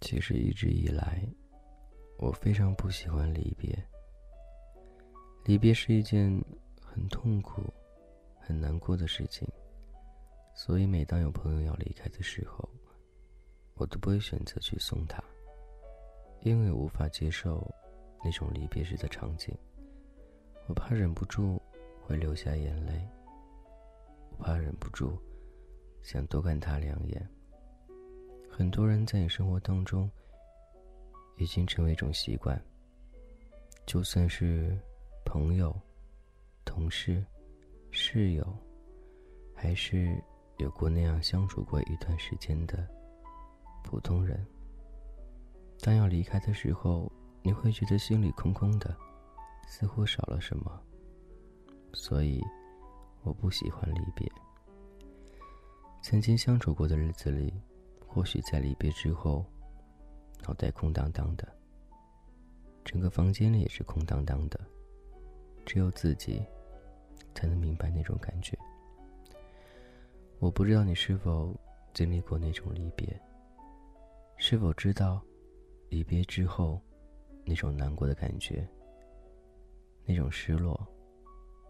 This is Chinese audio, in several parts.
其实一直以来，我非常不喜欢离别。离别是一件很痛苦、很难过的事情，所以每当有朋友要离开的时候，我都不会选择去送他，因为无法接受那种离别时的场景。我怕忍不住会流下眼泪，我怕忍不住想多看他两眼。很多人在你生活当中，已经成为一种习惯。就算是朋友、同事、室友，还是有过那样相处过一段时间的普通人，当要离开的时候，你会觉得心里空空的，似乎少了什么。所以，我不喜欢离别。曾经相处过的日子里。或许在离别之后，脑袋空荡荡的，整个房间里也是空荡荡的，只有自己才能明白那种感觉。我不知道你是否经历过那种离别，是否知道离别之后那种难过的感觉，那种失落。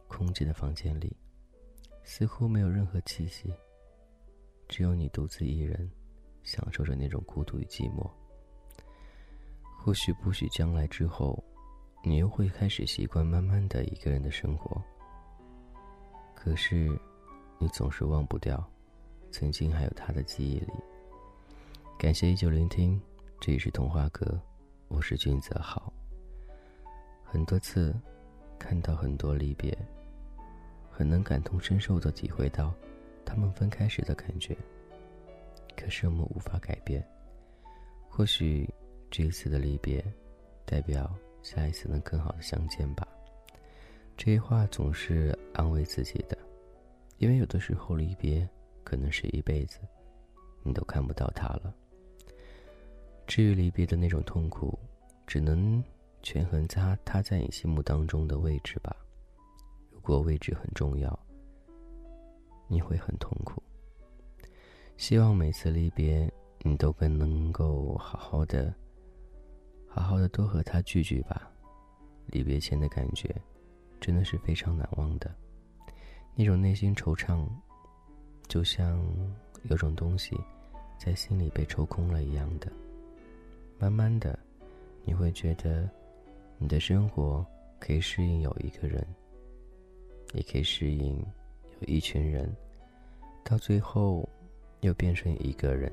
空寂的房间里，似乎没有任何气息，只有你独自一人。享受着那种孤独与寂寞。或许不许将来之后，你又会开始习惯慢慢的一个人的生活。可是，你总是忘不掉，曾经还有他的记忆里。感谢依旧聆听，这里是童话阁，我是君泽好。很多次，看到很多离别，很能感同身受的体会到，他们分开时的感觉。可是我们无法改变，或许这一次的离别，代表下一次能更好的相见吧。这些话总是安慰自己的，因为有的时候离别可能是一辈子，你都看不到他了。至于离别的那种痛苦，只能权衡他他在你心目当中的位置吧。如果位置很重要，你会很痛苦。希望每次离别，你都更能够好好的、好好的多和他聚聚吧。离别前的感觉，真的是非常难忘的。那种内心惆怅，就像有种东西在心里被抽空了一样的。慢慢的，你会觉得，你的生活可以适应有一个人，也可以适应有一群人，到最后。又变成一个人，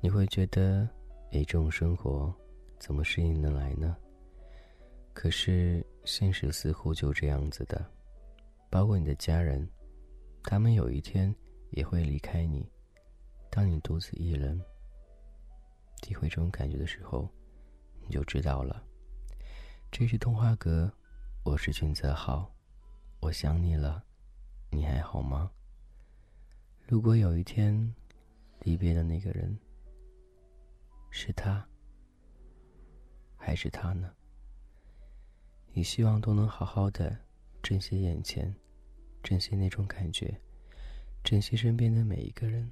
你会觉得，诶，这种生活怎么适应得来呢？可是现实似乎就这样子的，包括你的家人，他们有一天也会离开你。当你独自一人，体会这种感觉的时候，你就知道了。这是童话阁，我是君泽浩，我想你了，你还好吗？如果有一天，离别的那个人是他，还是他呢？你希望都能好好的珍惜眼前，珍惜那种感觉，珍惜身边的每一个人。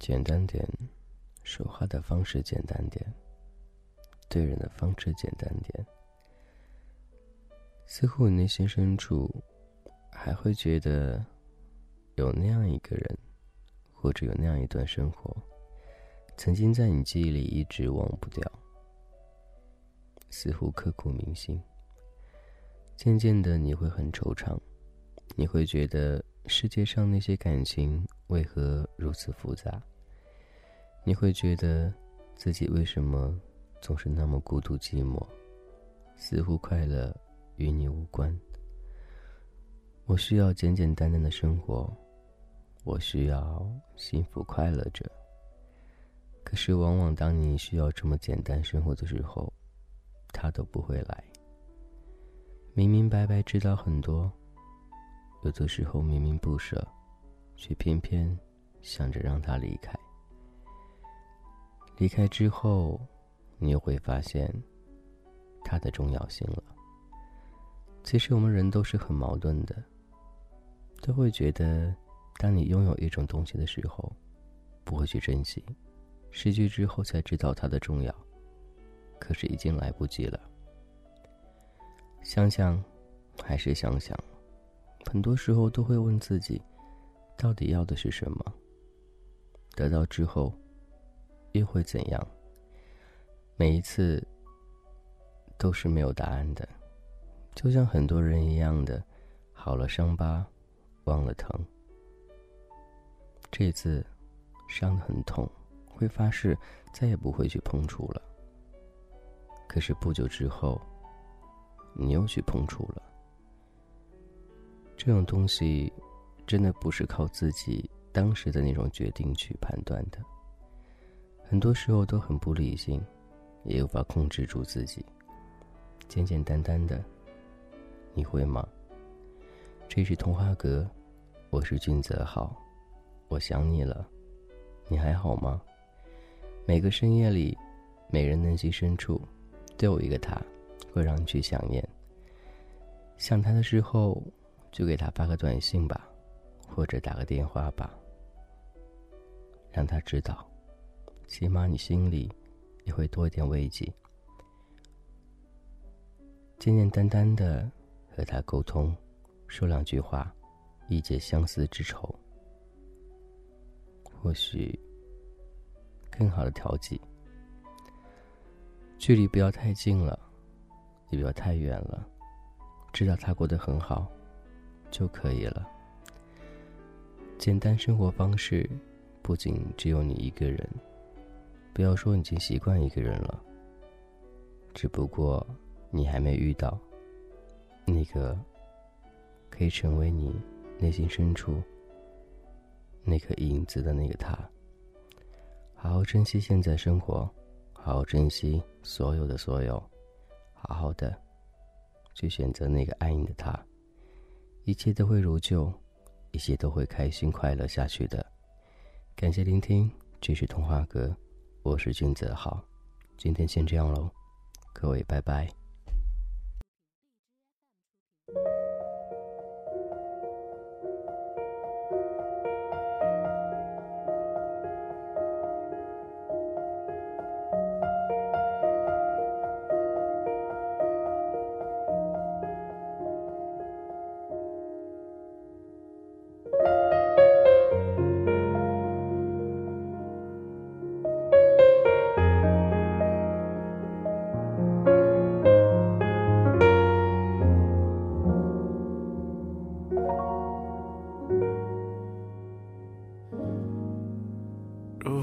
简单点，说话的方式简单点，对人的方式简单点。似乎你内心深处还会觉得。有那样一个人，或者有那样一段生活，曾经在你记忆里一直忘不掉，似乎刻骨铭心。渐渐的，你会很惆怅，你会觉得世界上那些感情为何如此复杂？你会觉得自己为什么总是那么孤独寂寞？似乎快乐与你无关。我需要简简单单的生活。我需要幸福快乐着。可是，往往当你需要这么简单生活的时候，他都不会来。明明白白知道很多，有的时候明明不舍，却偏偏想着让他离开。离开之后，你又会发现它的重要性了。其实我们人都是很矛盾的，都会觉得，当你拥有一种东西的时候，不会去珍惜，失去之后才知道它的重要，可是已经来不及了。想想，还是想想，很多时候都会问自己，到底要的是什么？得到之后，又会怎样？每一次，都是没有答案的。就像很多人一样的，好了伤疤，忘了疼。这次伤得很痛，会发誓再也不会去碰触了。可是不久之后，你又去碰触了。这种东西，真的不是靠自己当时的那种决定去判断的。很多时候都很不理性，也无法控制住自己，简简单单的。你会吗？这是童话阁，我是俊泽浩，我想你了，你还好吗？每个深夜里，每人内心深处，都有一个他，会让你去想念。想他的时候，就给他发个短信吧，或者打个电话吧，让他知道，起码你心里也会多一点慰藉。简简单单的。和他沟通，说两句话，一解相思之愁。或许更好的调剂，距离不要太近了，也不要太远了，知道他过得很好就可以了。简单生活方式，不仅只有你一个人，不要说已经习惯一个人了，只不过你还没遇到。那个可以成为你内心深处那颗影子的那个他，好好珍惜现在生活，好好珍惜所有的所有，好好的去选择那个爱你的他，一切都会如旧，一切都会开心快乐下去的。感谢聆听，这是童话哥，我是君子好，今天先这样喽，各位拜拜。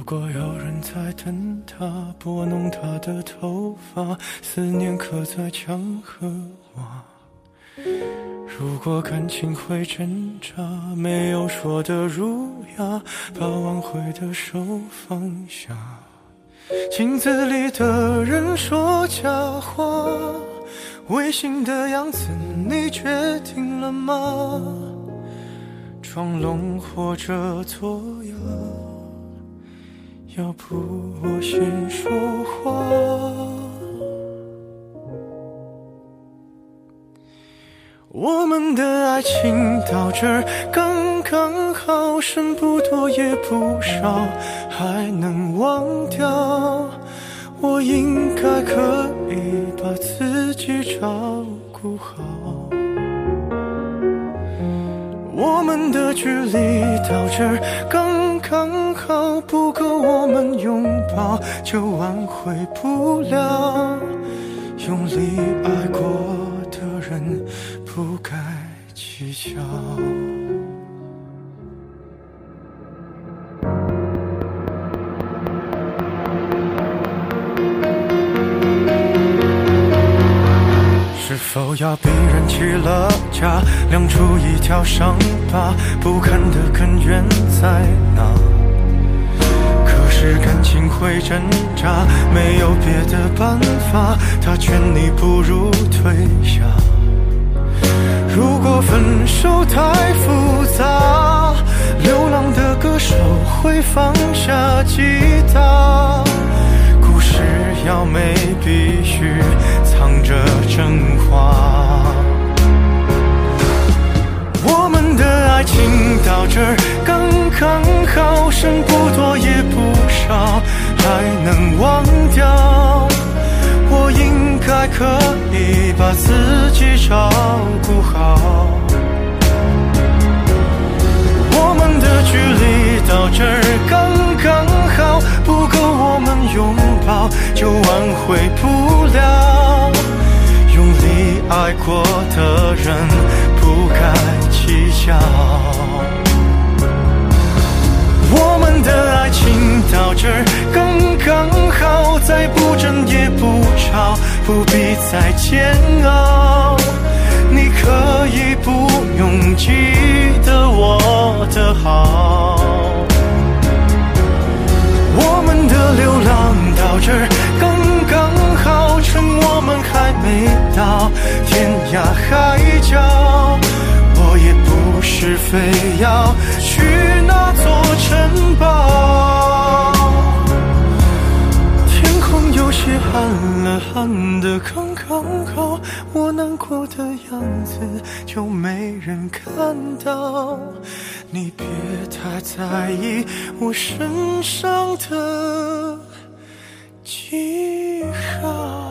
如果有人在等他，拨弄他的头发，思念刻在墙和瓦。如果感情会挣扎，没有说的儒雅，把挽回的手放下。镜子里的人说假话，违心的样子你决定了吗？装聋或者作哑。要不我先说话。我们的爱情到这儿刚刚好，剩不多也不少，还能忘掉。我应该可以把自己照顾好。我们的距离到这儿刚刚好，不够我们拥抱，就挽回不了。用力爱过的人，不该计较。是否要逼人起了家，亮出一条伤疤，不堪的根源在哪？可是感情会挣扎，没有别的办法，他劝你不如退下。如果分手太复杂，流浪的歌手会放下吉他，故事要美，必须藏着真话我们的爱情到这刚刚好剩不多也不少还能忘掉。我应该可以把自己照顾好。我们的距离到这刚我们拥抱就挽回不了。用力爱过的人不该计较。我们的爱情到这儿刚刚好，再不争也不吵，不必再煎熬。你可以不用记得我的好。流浪到这刚刚好，趁我们还没到天涯海角。我也不是非要去那座城堡。天空有些暗了，暗的刚刚好，我难过的样子就没人看到。你别太在意我身上的记号。